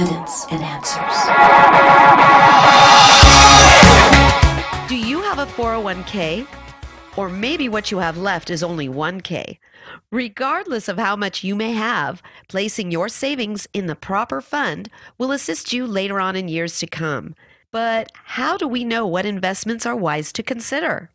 evidence and answers. Do you have a 401k? Or maybe what you have left is only 1k. Regardless of how much you may have, placing your savings in the proper fund will assist you later on in years to come. But how do we know what investments are wise to consider?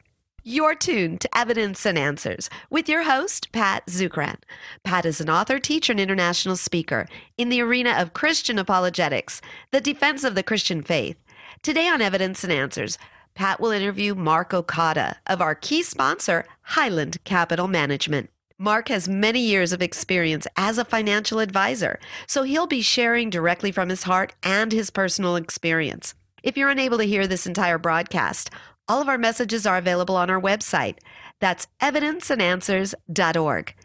You're tuned to Evidence and Answers with your host, Pat Zukeran. Pat is an author, teacher, and international speaker in the arena of Christian apologetics, the defense of the Christian faith. Today on Evidence and Answers, Pat will interview Mark Okada of our key sponsor, Highland Capital Management. Mark has many years of experience as a financial advisor, so he'll be sharing directly from his heart and his personal experience. If you're unable to hear this entire broadcast, all of our messages are available on our website. That's evidenceandanswers.org.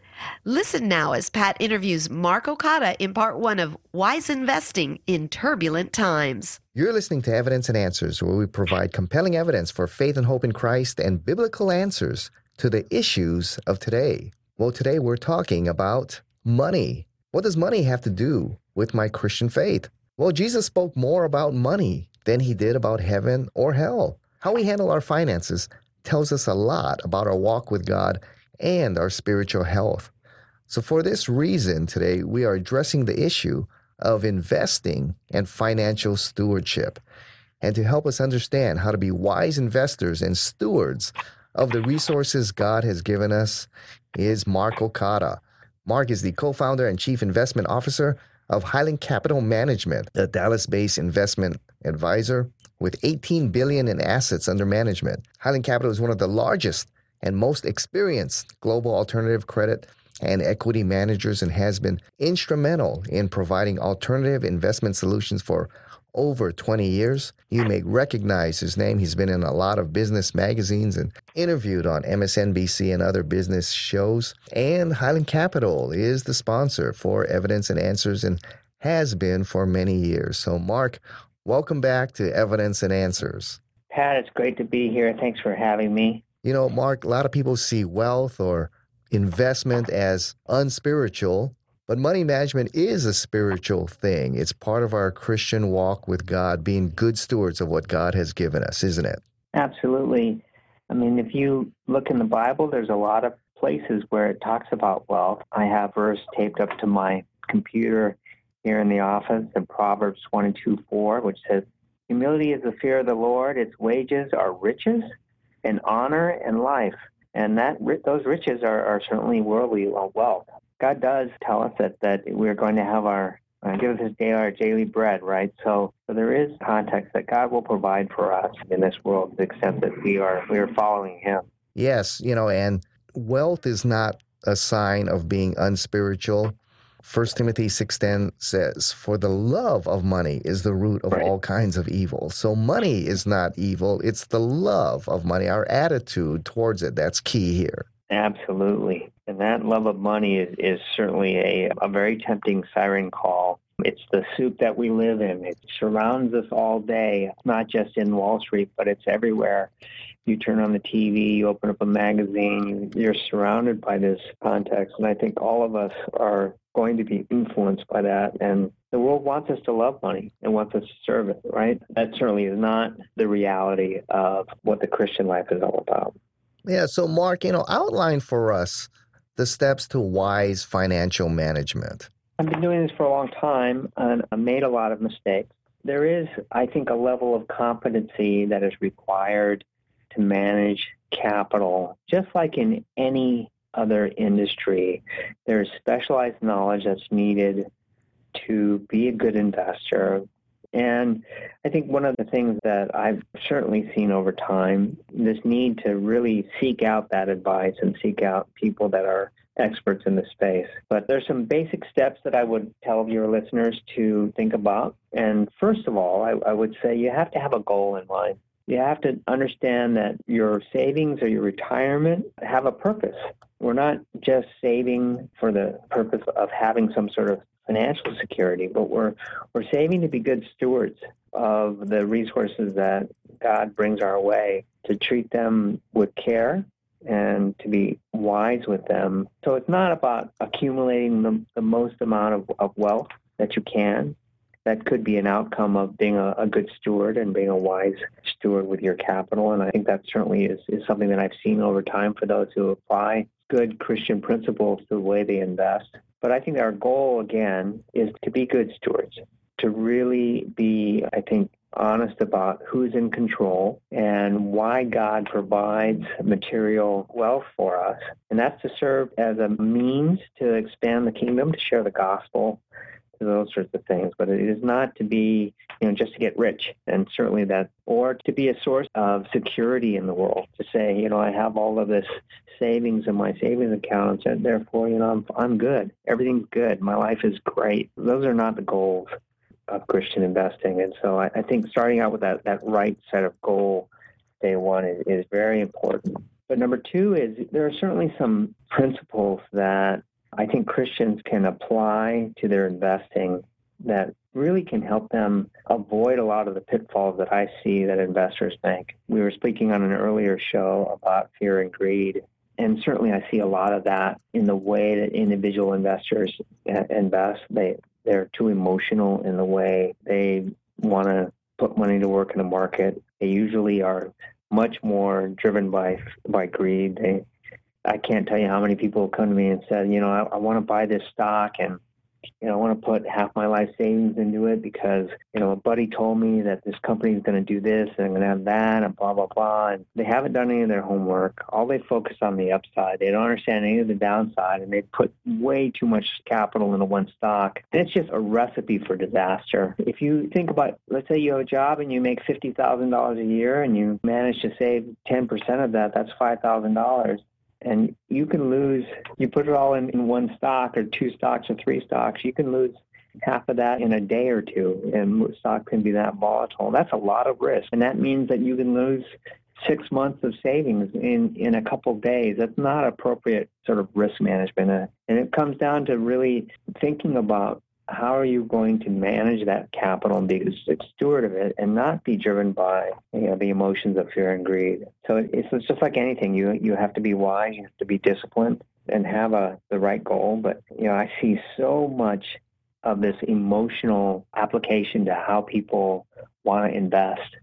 Listen now as Pat interviews Mark Okada in part one of Wise Investing in Turbulent Times. You're listening to Evidence and Answers, where we provide compelling evidence for faith and hope in Christ and biblical answers to the issues of today. Well, today we're talking about money. What does money have to do with my Christian faith? Well, Jesus spoke more about money than he did about heaven or hell. How we handle our finances tells us a lot about our walk with God and our spiritual health. So, for this reason, today we are addressing the issue of investing and financial stewardship. And to help us understand how to be wise investors and stewards of the resources God has given us is Mark Okada. Mark is the co founder and chief investment officer of Highland Capital Management, a Dallas based investment advisor with 18 billion in assets under management. Highland Capital is one of the largest and most experienced global alternative credit and equity managers and has been instrumental in providing alternative investment solutions for over 20 years. You may recognize his name. He's been in a lot of business magazines and interviewed on MSNBC and other business shows. And Highland Capital is the sponsor for Evidence and Answers and has been for many years. So, Mark, welcome back to Evidence and Answers. Pat, it's great to be here. Thanks for having me. You know, Mark, a lot of people see wealth or investment as unspiritual, but money management is a spiritual thing. It's part of our Christian walk with God, being good stewards of what God has given us, isn't it? Absolutely. I mean, if you look in the Bible, there's a lot of places where it talks about wealth. I have verse taped up to my computer here in the office in Proverbs 22 4, which says, Humility is the fear of the Lord, its wages are riches and honor and life. And that those riches are, are certainly worldly wealth. God does tell us that, that we're going to have our uh, give us this day our daily bread, right? So, so there is context that God will provide for us in this world to the extent that we are we are following Him. Yes, you know, and wealth is not a sign of being unspiritual. First Timothy 6:10 says, "For the love of money is the root of right. all kinds of evil." So money is not evil, it's the love of money, our attitude towards it that's key here. Absolutely. And that love of money is, is certainly a, a very tempting siren call. It's the soup that we live in. It surrounds us all day, not just in Wall Street, but it's everywhere. You turn on the TV, you open up a magazine, you're surrounded by this context. And I think all of us are going to be influenced by that. And the world wants us to love money and wants us to serve it, right? That certainly is not the reality of what the Christian life is all about. Yeah. So, Mark, you know, outline for us the steps to wise financial management. I've been doing this for a long time and I made a lot of mistakes. There is, I think, a level of competency that is required to manage capital, just like in any other industry. There's specialized knowledge that's needed to be a good investor, and I think one of the things that I've certainly seen over time, this need to really seek out that advice and seek out people that are experts in the space. But there's some basic steps that I would tell your listeners to think about. And first of all, I, I would say you have to have a goal in mind. You have to understand that your savings or your retirement have a purpose. We're not just saving for the purpose of having some sort of financial security, but we're we're saving to be good stewards of the resources that God brings our way to treat them with care and to be wise with them. So it's not about accumulating the, the most amount of, of wealth that you can. That could be an outcome of being a, a, good steward and being a wise steward with your capital. And I think that certainly is, is something that I've seen over time for those who apply good Christian principles to the way they invest. But I think our goal, again, is to be good stewards, to really be, I think, honest about who's in control and why God provides material wealth for us. And that's to serve as a means to expand the kingdom, to share the gospel, those sorts of things. But it is not to be, you know, just to get rich, and certainly that, or to be a source of security in the world. To say, you know, I have all of this savings in my savings accounts, and therefore, you know, I'm I'm good. Everything's good. My life is great. Those are not the goals of Christian investing. And so I, I think starting out with that that right set of goal day one is, is very important. But number two is there are certainly some principles that I think Christians can apply to their investing that really can help them avoid a lot of the pitfalls that I see that investors make. We were speaking on an earlier show about fear and greed. And certainly, I see a lot of that in the way that individual investors invest. They they're too emotional in the way they want to put money to work in the market. They usually are much more driven by by greed. They I can't tell you how many people have come to me and said, you know, I, I want to buy this stock and you know, I want to put half my life savings into it because, you know, a buddy told me that this company is going to do this and I'm going to have that and blah, blah, blah. And they haven't done any of their homework. All they focus on the upside. They don't understand any of the downside and they put way too much capital into one stock. And it's just a recipe for disaster. If you think about, let's say you have a job and you make $50,000 a year and you manage to save 10% of that, that's $5,000 and you can lose you put it all in, in one stock or two stocks or three stocks you can lose half of that in a day or two and stock can be that volatile. That's a lot of risk. And that means that you can lose six months of savings in in a couple of days. That's not appropriate sort of risk management. Uh, and it comes down to really thinking about how are you going to manage that capital and be a steward of it and not be driven by you know, the emotions of fear and greed? So it's, it's just like anything. You you have to be wise. You have to be disciplined and have a the right goal. But you know, I see so much of this emotional application to how people want to invest.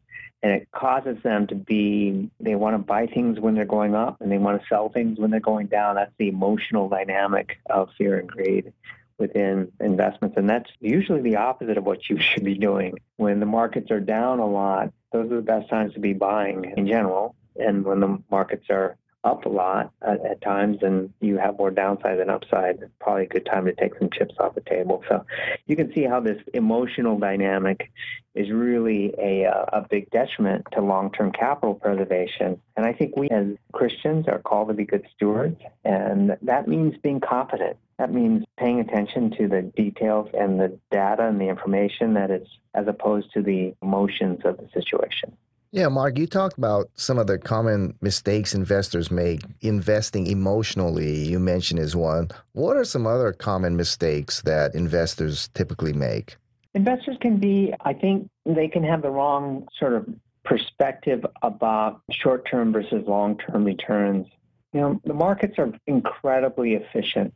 And it causes them to be, they want to buy things when they're going up and they want to sell things when they're going down. That's the emotional dynamic of fear and greed within investments. And that's usually the opposite of what you should be doing. When the markets are down a lot, those are the best times to be buying in general. And when the markets are up a lot at, at, times and you have more downside than upside, probably a good time to take some chips off the table. So you can see how this emotional dynamic is really a, a big detriment to long-term capital preservation. And I think we as Christians are called to be good stewards, and that means being confident. That means paying attention to the details and the data and the information that is as opposed to the emotions of the situation. Yeah, Mark, you talked about some of the common mistakes investors make investing emotionally. You mentioned is one. What are some other common mistakes that investors typically make? Investors can be, I think, they can have the wrong sort of perspective about short term versus long term returns. You know, the markets are incredibly efficient.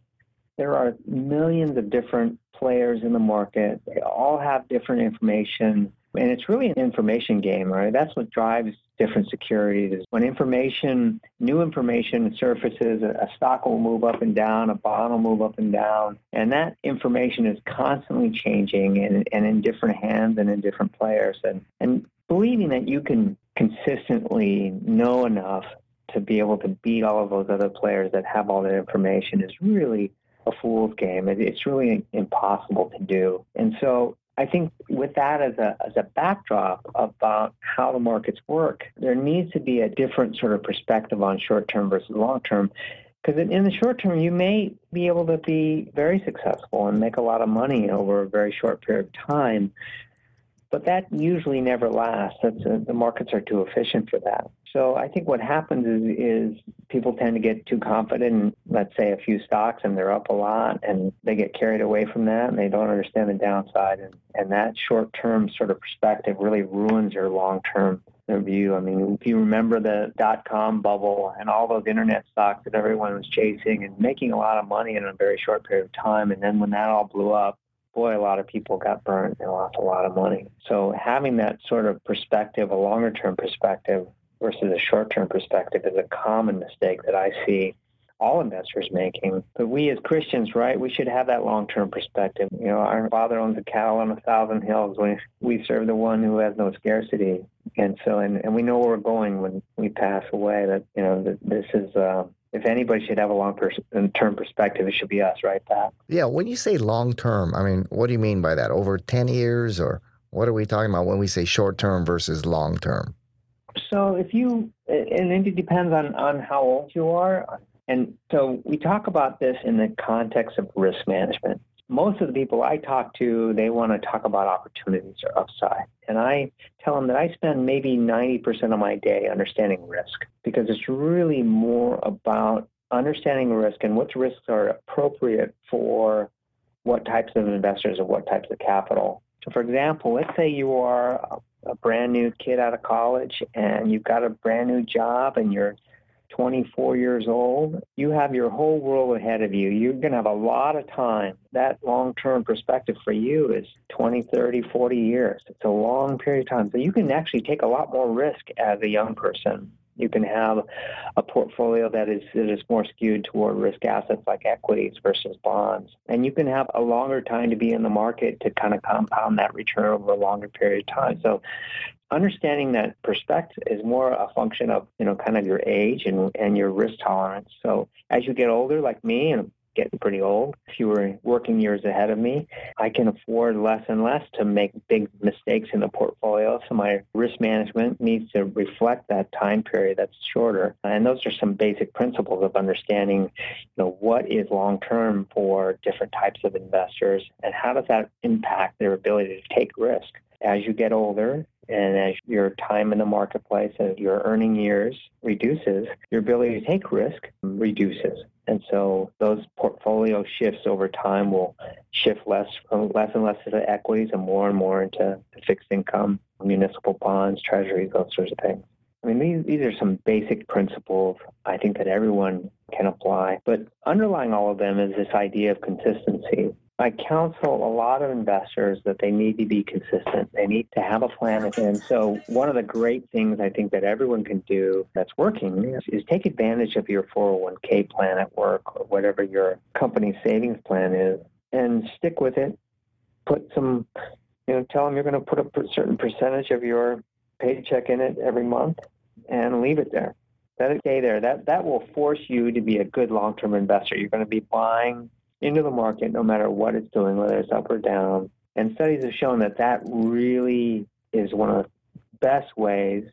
There are millions of different players in the market. They all have different information and it's really an information game, right? That's what drives different securities. When information, new information surfaces, a stock will move up and down, a bond will move up and down. And that information is constantly changing and, and in different hands and in different players. And, and believing that you can consistently know enough to be able to beat all of those other players that have all that information is really a fool's game. It's really impossible to do. And so I think with that as a, as a backdrop about how the markets work, there needs to be a different sort of perspective on short term versus long term. Because in the short term, you may be able to be very successful and make a lot of money over a very short period of time. But that usually never lasts. That's, uh, the markets are too efficient for that. So I think what happens is, is people tend to get too confident in, let's say, a few stocks and they're up a lot and they get carried away from that and they don't understand the downside. And, and that short term sort of perspective really ruins your long term view. I mean, if you remember the dot com bubble and all those internet stocks that everyone was chasing and making a lot of money in a very short period of time, and then when that all blew up, boy, a lot of people got burned and lost a lot of money. So having that sort of perspective, a longer term perspective versus a short term perspective, is a common mistake that I see all investors making. But we as Christians, right, we should have that long term perspective. You know, our Father owns a cattle on a thousand hills. We, we serve the one who has no scarcity. And so, and, and we know where we're going when we pass away, that, you know, that this is, uh, if anybody should have a long term perspective, it should be us, right, Pat? Yeah. When you say long term, I mean, what do you mean by that? Over 10 years or what are we talking about when we say short term versus long term? So if you, and it depends on, on how old you are. And so we talk about this in the context of risk management. Most of the people I talk to, they want to talk about opportunities or upside. And I tell them that I spend maybe 90% of my day understanding risk because it's really more about understanding risk and what risks are appropriate for what types of investors or what types of capital. So, for example, let's say you are a brand new kid out of college and you've got a brand new job and you're 24 years old, you have your whole world ahead of you. You're going to have a lot of time. That long term perspective for you is 20, 30, 40 years. It's a long period of time. So you can actually take a lot more risk as a young person. You can have a portfolio that is that is more skewed toward risk assets like equities versus bonds. And you can have a longer time to be in the market to kind of compound that return over a longer period of time. So understanding that perspective is more a function of you know kind of your age and and your risk tolerance so as you get older like me and getting pretty old fewer working years ahead of me. I can afford less and less to make big mistakes in the portfolio so my risk management needs to reflect that time period that's shorter. And those are some basic principles of understanding you know what is long term for different types of investors and how does that impact their ability to take risk. As you get older and as your time in the marketplace and your earning years reduces, your ability to take risk reduces. And so those portfolio shifts over time will shift less from less and less into equities and more and more into fixed income, municipal bonds, treasuries, those sorts of things. I mean, these, these are some basic principles I think that everyone can apply. But underlying all of them is this idea of consistency. I counsel a lot of investors that they need to be consistent. They need to have a plan. And so, one of the great things I think that everyone can do that's working is, is take advantage of your 401k plan at work or whatever your company savings plan is and stick with it. Put some, you know, tell them you're going to put a certain percentage of your paycheck in it every month and leave it there. Let it stay there. That, that will force you to be a good long term investor. You're going to be buying into the market no matter what it's doing, whether it's up or down. And studies have shown that that really is one of the best ways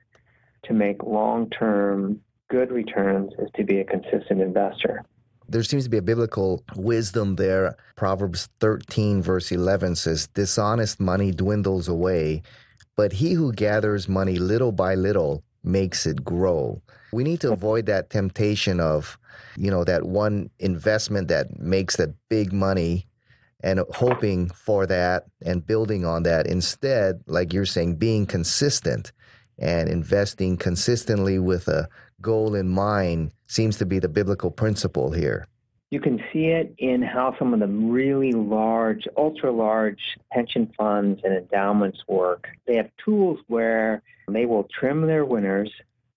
to make long term good returns is to be a consistent investor. There seems to be a biblical wisdom there. Proverbs 13, verse 11 says, Dishonest money dwindles away, but he who gathers money little by little makes it grow. We need to avoid that temptation of, you know, that one investment that makes that big money and hoping for that and building on that. Instead, like you're saying, being consistent and investing consistently with a goal in mind seems to be the biblical principle here. You can see it in how some of the really large, ultra large pension funds and endowments work. They have tools where they will trim their winners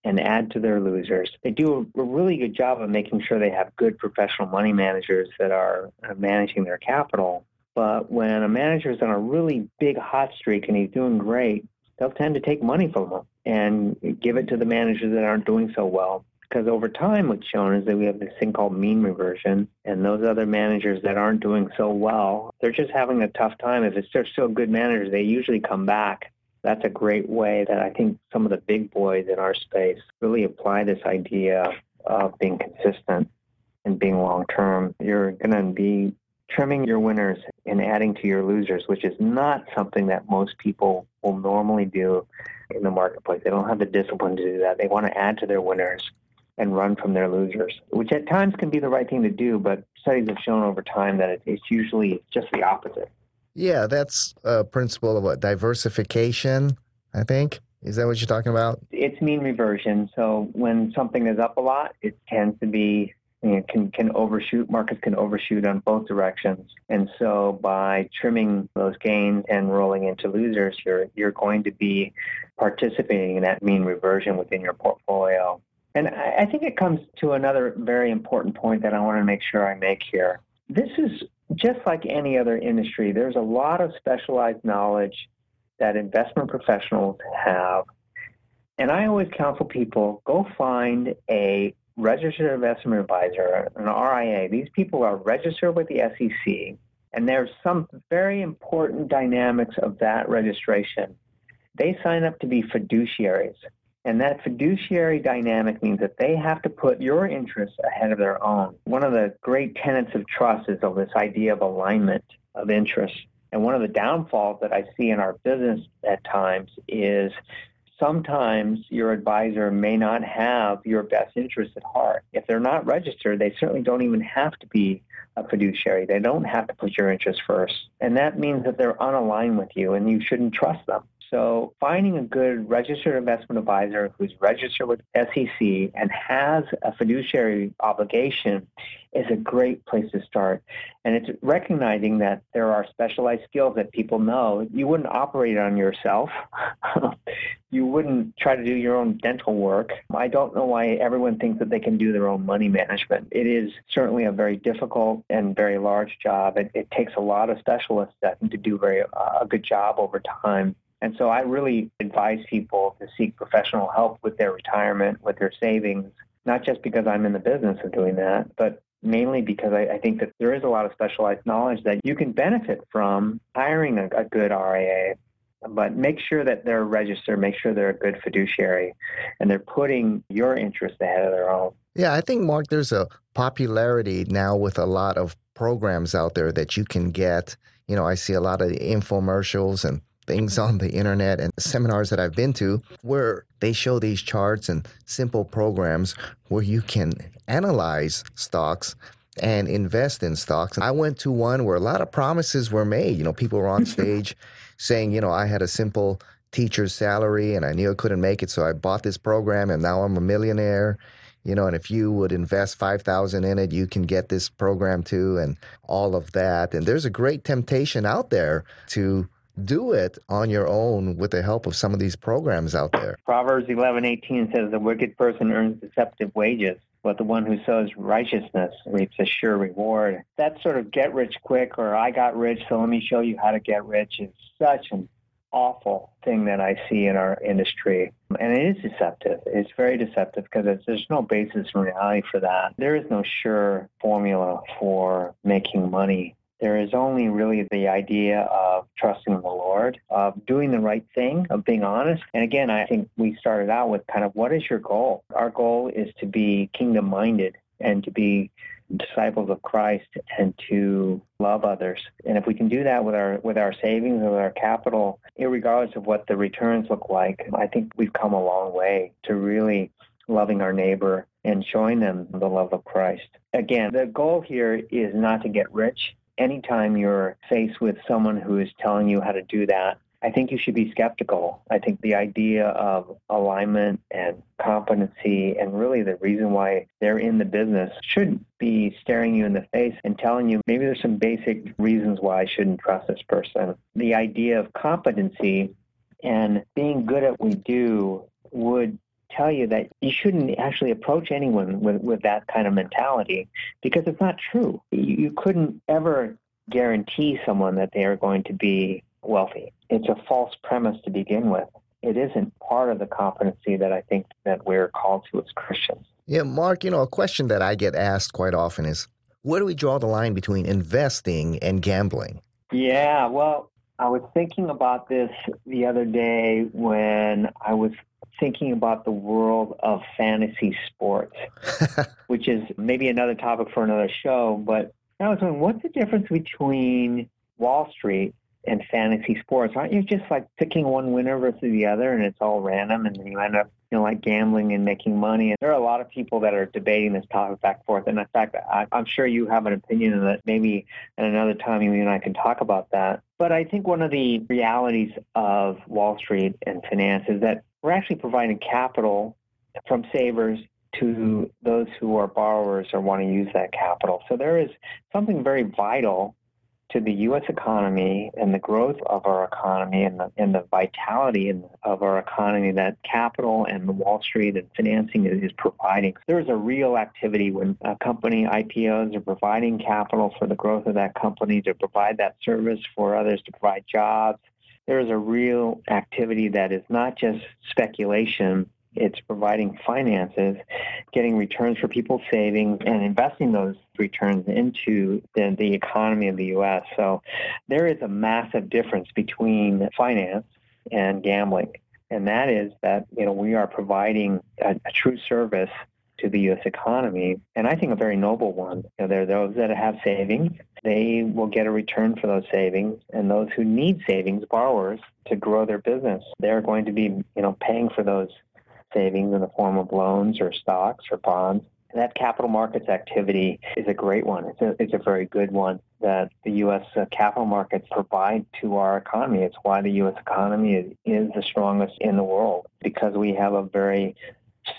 and add to their losers. They do a, really good job of making sure they have good professional money managers that are uh, managing their capital. But when a manager is on a really big hot streak and he's doing great, they'll tend to take money from them and give it to the managers that aren't doing so well. Because over time, what's shown is that we have this thing called mean reversion, and those other managers that aren't doing so well, they're just having a tough time. If they're still good managers, they usually come back that's a great way that I think some of the big boys in our space really apply this idea of being consistent and being long term. You're going to be trimming your winners and adding to your losers, which is not something that most people will normally do in the marketplace. They don't have the discipline to do that. They want to add to their winners and run from their losers, which at times can be the right thing to do, but studies have shown over time that it's usually just the opposite. Yeah, that's a principle of what diversification. I think is that what you're talking about? It's mean reversion. So when something is up a lot, it tends to be you know, can can overshoot. Markets can overshoot on both directions, and so by trimming those gains and rolling into losers, you're you're going to be participating in that mean reversion within your portfolio. And I, I think it comes to another very important point that I want to make sure I make here. This is just like any other industry. There's a lot of specialized knowledge that investment professionals have. And I always counsel people go find a registered investment advisor, an RIA. These people are registered with the SEC, and there's some very important dynamics of that registration. They sign up to be fiduciaries. And that fiduciary dynamic means that they have to put your interests ahead of their own. One of the great tenets of trust is of this idea of alignment of interests. And one of the downfalls that I see in our business at times is sometimes your advisor may not have your best interests at heart. If they're not registered, they certainly don't even have to be a fiduciary. They don't have to put your interests first. And that means that they're unaligned with you and you shouldn't trust them. So finding a good registered investment advisor who's registered with SEC and has a fiduciary obligation is a great place to start. And it's recognizing that there are specialized skills that people know. You wouldn't operate on yourself. you wouldn't try to do your own dental work. I don't know why everyone thinks that they can do their own money management. It is certainly a very difficult and very large job. It, it takes a lot of specialists that to do very uh, a good job over time. And so I really advise people to seek professional help with their retirement, with their savings, not just because I'm in the business of doing that, but mainly because I, I think that there is a lot of specialized knowledge that you can benefit from hiring a, a good RIA. But make sure that they're registered, make sure they're a good fiduciary, and they're putting your interests ahead of their own. Yeah, I think, Mark, there's a popularity now with a lot of programs out there that you can get. You know, I see a lot of infomercials and things on the internet and seminars that I've been to where they show these charts and simple programs where you can analyze stocks and invest in stocks. I went to one where a lot of promises were made. You know, people were on stage saying, you know, I had a simple teacher's salary and I knew I couldn't make it, so I bought this program and now I'm a millionaire. You know, and if you would invest 5000 in it, you can get this program too and all of that. And there's a great temptation out there to do it on your own with the help of some of these programs out there. Proverbs 11:18 says the wicked person earns deceptive wages, but the one who sows righteousness reaps a sure reward. That sort of get rich quick or I got rich so let me show you how to get rich is such an awful thing that I see in our industry. And it is deceptive. It's very deceptive because there's no basis in reality for that. There is no sure formula for making money there is only really the idea of trusting the Lord, of doing the right thing, of being honest. And again, I think we started out with kind of what is your goal? Our goal is to be kingdom minded and to be disciples of Christ and to love others. And if we can do that with our with our savings and with our capital, regardless of what the returns look like, I think we've come a long way to really loving our neighbor and showing them the love of Christ. Again, the goal here is not to get rich anytime you're faced with someone who is telling you how to do that, I think you should be skeptical. I think the idea of alignment and competency and really the reason why they're in the business should be staring you in the face and telling you maybe there's some basic reasons why I shouldn't trust this person. The idea of competency and being good at what we do would tell you that you shouldn't actually approach anyone with, with that kind of mentality because it's not true. You, you couldn't ever guarantee someone that they are going to be wealthy. It's a false premise to begin with. It isn't part of the competency that I think that we're called to as Christians. Yeah, Mark, you know, a question that I get asked quite often is where do we draw the line between investing and gambling? Yeah, well, I was thinking about this the other day when I was thinking about the world of fantasy sports, which is maybe another topic for another show. But I was wondering, what's the difference between Wall Street and fantasy sports? Aren't you just like picking one winner versus the other, and it's all random, and then you end up, you know, like gambling and making money? And there are a lot of people that are debating this topic back and forth. And in fact, I, I'm sure you have an opinion on that. Maybe at another time, you and I can talk about that. But I think one of the realities of Wall Street and finance is that we're actually providing capital from savers to those who are borrowers or want to use that capital. So there is something very vital to the U.S. economy and the growth of our economy and the, and the vitality in, of our economy that capital and the Wall Street and financing is, is providing. There is a real activity when a company IPOs are providing capital for the growth of that company to provide that service for others to provide jobs. There is a real activity that is not just speculation it's providing finances, getting returns for people's savings, and investing those returns into the, the economy of the U.S. So there is a massive difference between finance and gambling. And that is that, you know, we are providing a, a true service to the U.S. economy, and I think a very noble one. You know, there are those that have savings; they will get a return for those savings, and those who need savings, borrowers, to grow their business, they're going to be, you know, paying for those savings in the form of loans or stocks or bonds. And that capital markets activity is a great one. It's a, it's a very good one that the U.S. Uh, capital markets provide to our economy. It's why the U.S. economy is, is the strongest in the world because we have a very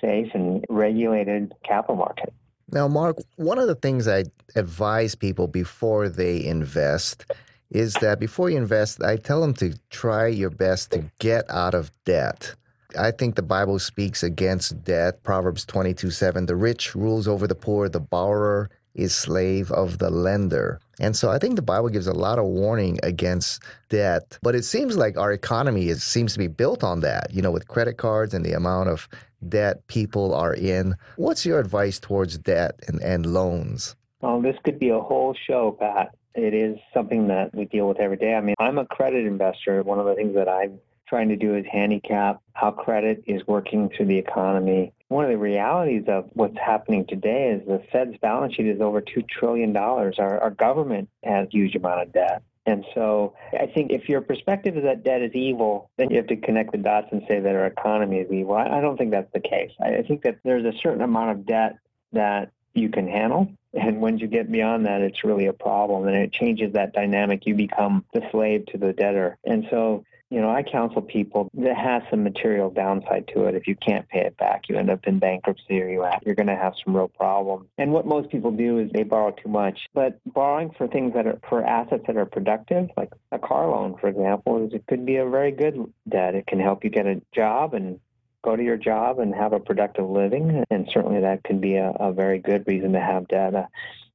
safe and regulated capital market. Now, Mark, one of the things I advise people before they invest is that before you invest, I tell them to try your best to get out of debt. I think the Bible speaks against debt. Proverbs 22 7. The rich rules over the poor, the borrower is slave of the lender. And so I think the Bible gives a lot of warning against debt. But it seems like our economy is, seems to be built on that, you know, with credit cards and the amount of debt people are in. What's your advice towards debt and, and loans? Well, this could be a whole show, Pat. It is something that we deal with every day. I mean, I'm a credit investor. One of the things that I'm trying to do is handicap how credit is working through the economy. One of the realities of what's happening today is the Fed's balance sheet is over $2 trillion. Our, our government has huge amount of debt. And so I think if your perspective is that debt is evil, then you have to connect the dots and say that our economy is evil. I, I don't think that's the case. I, I think that there's a certain amount of debt that you can handle. And when you get beyond that, it's really a problem. And it changes that dynamic. You become the slave to the debtor. And so you know, I counsel people that has some material downside to it. If you can't pay it back, you end up in bankruptcy or you you're going to have some real problems. And what most people do is they borrow too much. But borrowing for things that are for assets that are productive, like a car loan, for example, is it could be a very good debt. It can help you get a job and go to your job and have a productive living. And certainly that can be a, a very good reason to have debt. Uh,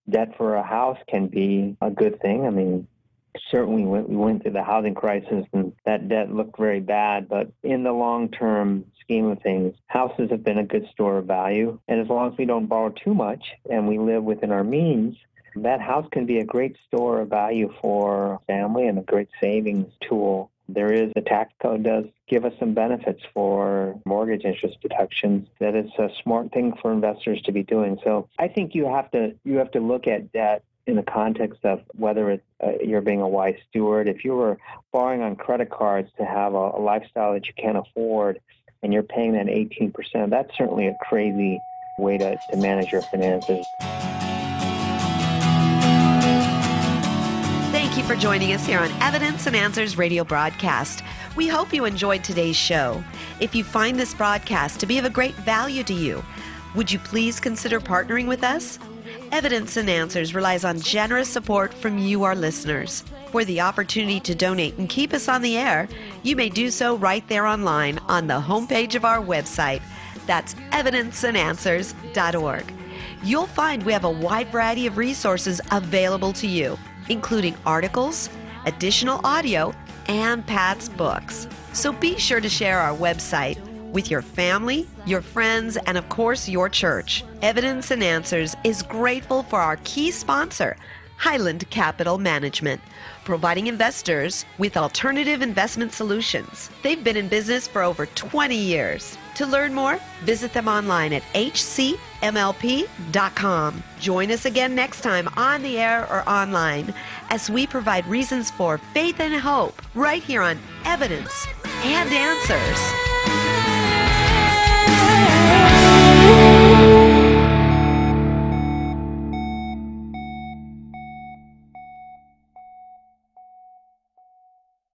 debt for a house can be a good thing. I mean, certainly we went through the housing crisis and that debt looked very bad. But in the long term scheme of things, houses have been a good store of value. And as long as we don't borrow too much and we live within our means, that house can be a great store of value for family and a great savings tool. There is the tax code does give us some benefits for mortgage interest deductions. That is a smart thing for investors to be doing. So I think you have to you have to look at debt in the context of whether it's, uh, you're being a wise steward. If you were borrowing on credit cards to have a, a lifestyle that you can't afford and you're paying that 18%, that's certainly a crazy way to, to manage your finances. Thank you for joining us here on Evidence and Answers radio broadcast. We hope you enjoyed today's show. If you find this broadcast to be of a great value to you, would you please consider partnering with us? Evidence and Answers relies on generous support from you, our listeners. For the opportunity to donate and keep us on the air, you may do so right there online on the homepage of our website. That's evidenceandanswers.org. You'll find we have a wide variety of resources available to you, including articles, additional audio, and Pat's books. So be sure to share our website with your family, your friends, and of course, your church. Evidence and Answers is grateful for our key sponsor, Highland Capital Management, providing investors with alternative investment solutions. They've been in business for over 20 years. To learn more, visit them online at hcmlp.com. Join us again next time on the air or online as we provide reasons for faith and hope right here on Evidence and Answers yeah.